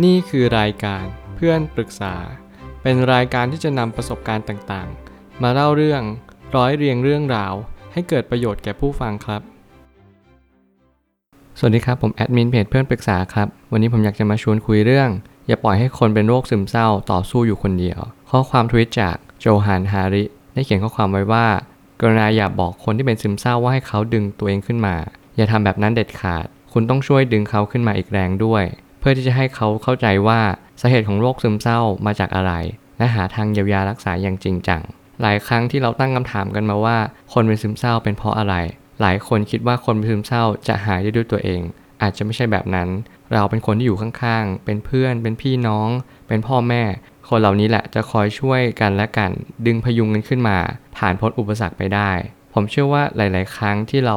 นี่คือรายการเพื่อนปรึกษา เป็นรายการที่จะนำประสบการณ์ต่างๆ มาเล่าเรื่องร้อยเรียงเรื่องราว ให้เกิดประโยชน์แก่ผู้ฟังครับ สวัสดีครับ ผมแอดมินเพจเพื่อนปรึกษาครับ วันนี้ผมอยากจะมาชวนคุยเรื่อง อย่าปล่อยให้คนเป็นโรคซึมเศร้าต่อสู้อยู่คนเดียว ข้อความทวิตจากโจฮันฮาริ ได้เขียนข้อความไว้ว่า กรุณาอย่าบอกคนที่เป็นซึมเศร้าว่าให้เขาดึงตัวเองขึ้นมา อย่าทำแบบนั้นเด็ดขาด คุณต้องช่วยดึงเขาขึ้นมาอีกแรงด้วย เพื่อที่จะให้เขาเข้าใจว่าสาเหตุของโรคซึมเศร้ามาจากอะไร และหาทางเยียวยารักษาอย่างจริงจัง หลายครั้งที่เราตั้งคำถามกันมาว่า คนเป็นซึมเศร้าเป็นเพราะอะไร หลายคนคิดว่าคนเป็นซึมเศร้าจะหายได้ด้วยตัวเอง อาจจะไม่ใช่แบบนั้น เราเป็นคนที่อยู่ข้างๆ เป็นเพื่อน เป็นพี่น้อง เป็นพ่อแม่ คนเหล่านี้แหละจะคอยช่วยกันและกัน ดึงพยุงกันขึ้นมา ผ่านพ้นอุปสรรคไปได้ ผมเชื่อว่าหลาย ๆ ครั้งที่เรา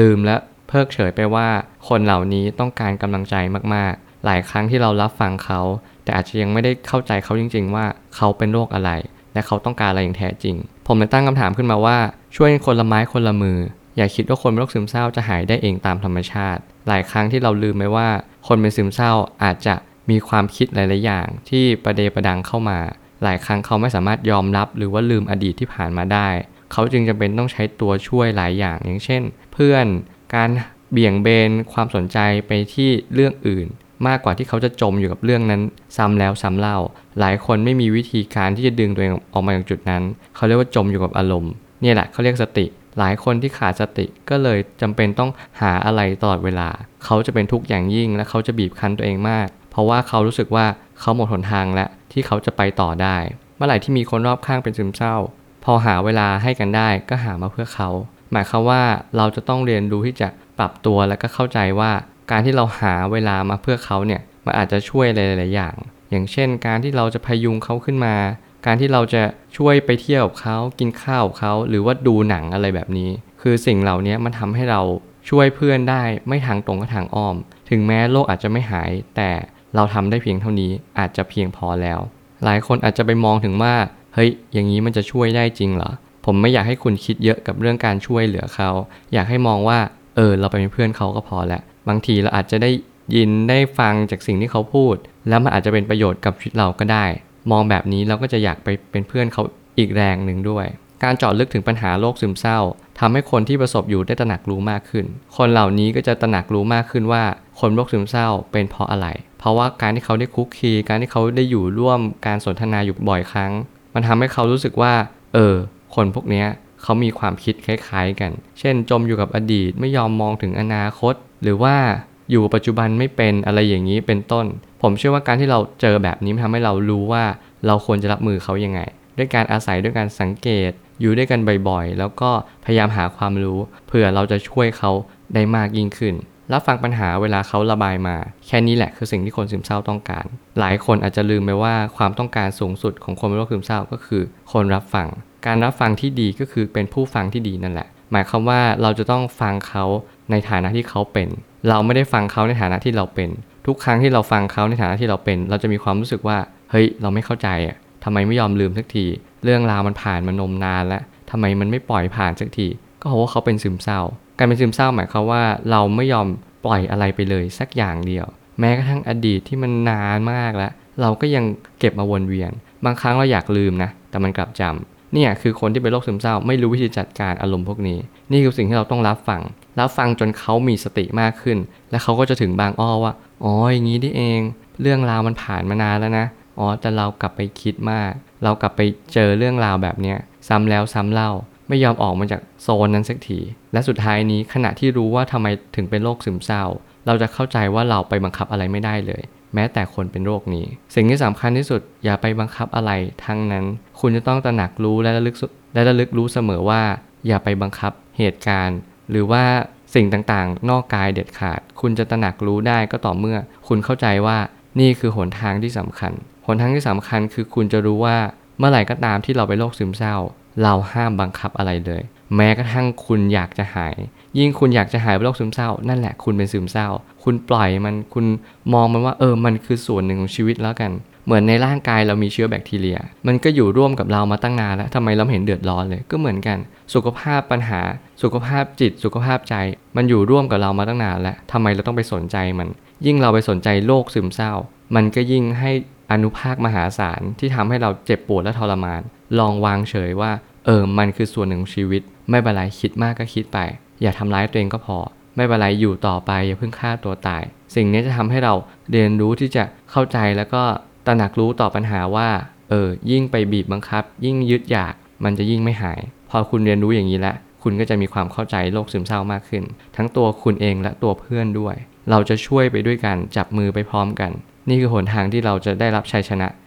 ลืมและเพิกเฉยไปว่า คนเหล่านี้ต้องการกำลังใจมาก หลายครั้งที่เรารับฟังเขา แต่อาจจะยังไม่ได้เข้าใจเขาจริง ๆ ว่าเขาเป็นโรคอะไร และเขาต้องการอะไรอย่างแท้จริง ผมเลยตั้งคำถามขึ้นมาว่า ช่วยคนละไม้คนละมือ อย่าคิดว่าคนเป็นโรคซึมเศร้าจะหายได้เองตามธรรมชาติ หลายครั้งที่เราลืมไปว่า คนเป็นซึมเศร้าอาจจะมีความคิดหลาย ๆ อย่าง ที่ประเดประดังเข้ามา หลายครั้งเขาไม่สามารถยอมรับ หรือว่าลืมอดีตที่ผ่านมาได้ เขาจึงจำเป็นต้องใช้ตัวช่วยหลายอย่างอย่างเช่น เพื่อน การเบี่ยงเบนความสนใจไปที่เรื่องอื่น มากกว่าที่เขาจะจมอยู่กับเรื่องนั้น ซ้ำแล้วซ้ำเล่า หลายคนไม่มีวิธีการที่จะดึงตัวเองออกมาจากจุดนั้น เขาเรียกว่าจมอยู่กับอารมณ์เนี่ยแหละเขาเรียกสติ หลายคนที่ขาดสติก็เลยจำเป็นต้องหาอะไรตลอดเวลา เขาจะเป็นทุกข์อย่างยิ่งและเขาจะบีบคั้นตัวเองมาก เพราะว่าเขารู้สึกว่าเขาหมดหนทางและที่เขาจะไปต่อได้ เมื่อไหร่ที่มีคนรอบข้างเป็นซึมเศร้า พอหาเวลาให้กันได้ก็หามาเพื่อเขา หมายความว่าเราจะต้องเรียนรู้ที่จะปรับตัวและก็เข้าใจว่า การที่เราหาเวลามาเพื่อเขาเนี่ยมันอาจจะช่วยหลายๆอย่าง อย่างเช่น การที่เราจะพยุงเขาขึ้นมา การที่เราจะช่วยไปเที่ยวกับเขากินข้าวกับเขาหรือว่าดูหนังอะไรแบบนี้ คือสิ่งเหล่านี้มันทำให้เราช่วยเพื่อนได้ไม่ทางตรงก็ทางอ้อม ถึงแม้โลกอาจจะไม่หาย แต่เราทำได้เพียงเท่านี้อาจจะเพียงพอแล้ว หลายคนอาจจะไปมองถึงว่าเฮ้ยอย่างนี้มันจะช่วยได้จริงเหรอผมไม่อยากให้คุณคิดเยอะกับเรื่องการช่วยเหลือเขา อยากให้มองว่า เออ เราไปเป็นเพื่อนเขาก็พอแล้ว บางทีเราอาจจะได้ยินได้ฟังจากสิ่งที่เขาพูด แล้วมันอาจจะเป็นประโยชน์กับชีวิตเราก็ได้ มองแบบนี้เราก็จะอยากไปเป็นเพื่อนเขาอีกแรงหนึ่งด้วย การเจาะลึกถึงปัญหาโรคซึมเศร้าทำให้คนที่ประสบอยู่ได้ตระหนักรู้มากขึ้น คนเหล่านี้ก็จะตระหนักรู้มากขึ้นว่า คนโรคซึมเศร้าเป็นเพราะอะไร เพราะว่าการที่เขาได้คุกคี การที่เขาได้อยู่ร่วมการสนทนาอยู่บ่อยครั้ง มันทำให้เขารู้สึกว่า เออ คนพวกนี้ เขามีความคิดคล้ายๆกัน เช่น จมอยู่กับอดีตไม่ยอมมองถึงอนาคต หรือว่าอยู่ปัจจุบันไม่เป็นอะไรอย่างนี้เป็นต้น ผมเชื่อว่าการที่เราเจอแบบนี้ทำให้เรารู้ว่าเราควรจะรับมือเขายังไง ด้วยการอาศัยด้วยการสังเกต อยู่ด้วยกันบ่อยๆ แล้วก็พยายามหาความรู้ เผื่อเราจะช่วยเขาได้มากยิ่งขึ้น รับฟังปัญหาเวลาเขาระบายมา แค่นี้แหละคือสิ่งที่คนซึมเศร้าต้องการ หลายคนอาจจะลืมไปว่าความต้องการสูงสุดของคนเป็นโรคซึมเศร้าก็คือ คนรับฟัง การรับฟังที่ดีก็คือเป็นผู้ฟังที่ดีนั่นแหละ หมายความว่าเราจะต้องฟังเขาในฐานะที่เขาเป็น เราไม่ได้ฟังเขาในฐานะที่เราเป็น ทุกครั้งที่เราฟังเขาในฐานะที่เราเป็น เราจะมีความรู้สึกว่าเฮ้ยเราไม่เข้าใจอะทำไมไม่ยอมลืมสักที เรื่องราวมันผ่านมานมนานแล้วทำไมมันไม่ปล่อยผ่านสักที ก็เพราะว่าเขาเป็นซึมเศร้า การเป็นซึมเศร้าหมายความว่าเราไม่ยอมปล่อยอะไรไปเลยสักอย่างเดียว แม้กระทั่งอดีตที่มันนานมากแล้ว เราก็ยังเก็บมาวนเวียน บางครั้งเราอยากลืมนะ แต่มันกลับจำเนี่ยคือคนที่เป็นโรคซึมเศร้าไม่รู้วิธีจัดการอารมณ์พวกนี้ นี่คือสิ่งที่เราต้องรับฟัง รับฟังจนเขามีสติมากขึ้น และเขาก็จะถึงบางอ้อว่า อ๋ออย่างนี้นี่เอง เรื่องราวมันผ่านมานานแล้วนะ อ๋อแต่เรากลับไปคิดมาก เรากลับไปเจอเรื่องราวแบบเนี้ยซ้ำแล้วซ้ำเล่า ไม่ยอมออกมาจากโซนนั้นสักที และสุดท้ายนี้ขณะที่รู้ว่าทำไมถึงเป็นโรคซึมเศร้า เราจะเข้าใจว่าเราไปบังคับอะไรไม่ได้เลย แม้แต่คนเป็นโรคนี้ สิ่งที่สำคัญที่สุดอย่าไปบังคับอะไรทั้งนั้น คุณจะต้องตระหนักรู้และระลึกและระลึกรู้เสมอว่า อย่าไปบังคับเหตุการณ์ หรือว่าสิ่งต่างๆ นอกกายเด็ดขาด คุณจะตระหนักรู้ได้ก็ต่อเมื่อ คุณเข้าใจว่านี่คือหนทางที่สำคัญ หนทางที่สำคัญคือคุณจะรู้ว่าเมื่อไหร่ก็ตามที่เราไปโรคซึมเศร้า เราห้ามบังคับอะไรเลย แม้กระทั่งคุณอยากจะหาย ยิ่งคุณอยากจะหายโรคซึมเศร้า นั่นแหละคุณเป็นซึมเศร้า คุณปล่อยมันคุณมองมันว่าเออมันคือส่วนหนึ่งของชีวิตแล้วกัน เหมือนในร่างกายเรามีเชื้อแบคทีเรีย มันก็อยู่ร่วมกับเรามาตั้งนานแล้วทำไมเราเห็นเดือดร้อนเลยก็เหมือนกัน สุขภาพปัญหา สุขภาพจิต สุขภาพใจ มันอยู่ร่วมกับเรามาตั้งนานแล้วทำไมเราต้องไปสนใจมัน ยิ่งเราไปสนใจโรคซึมเศร้า มันก็ยิ่งให้อนุภาคมหาศาลที่ทำให้เราเจ็บปวดและทรมาน ลองวางเฉยว่า เออ มันคือส่วนหนึ่งของชีวิต ไม่เป็นไรคิดมากก็คิดไป อย่าทำร้ายตัวเองก็พอ ไม่เป็นไรอยู่ต่อไปอย่าเพิ่งฆ่าตัวตาย สิ่งนี้จะทำให้เราเรียนรู้ที่จะเข้าใจแล้วก็ตระหนักรู้ต่อปัญหาว่า เออ ยิ่งไปบีบบังคับ ยิ่งยึดอยาก มันจะยิ่งไม่หาย พอคุณเรียนรู้อย่างนี้แล้วคุณก็จะมีความเข้าใจโรคซึมเศร้ามากขึ้น ทั้งตัวคุณเองและตัวเพื่อนด้วย เราจะช่วยไปด้วยกันจับมือไปพร้อมกัน นี่คือหนทางที่เราจะได้รับชัยชนะ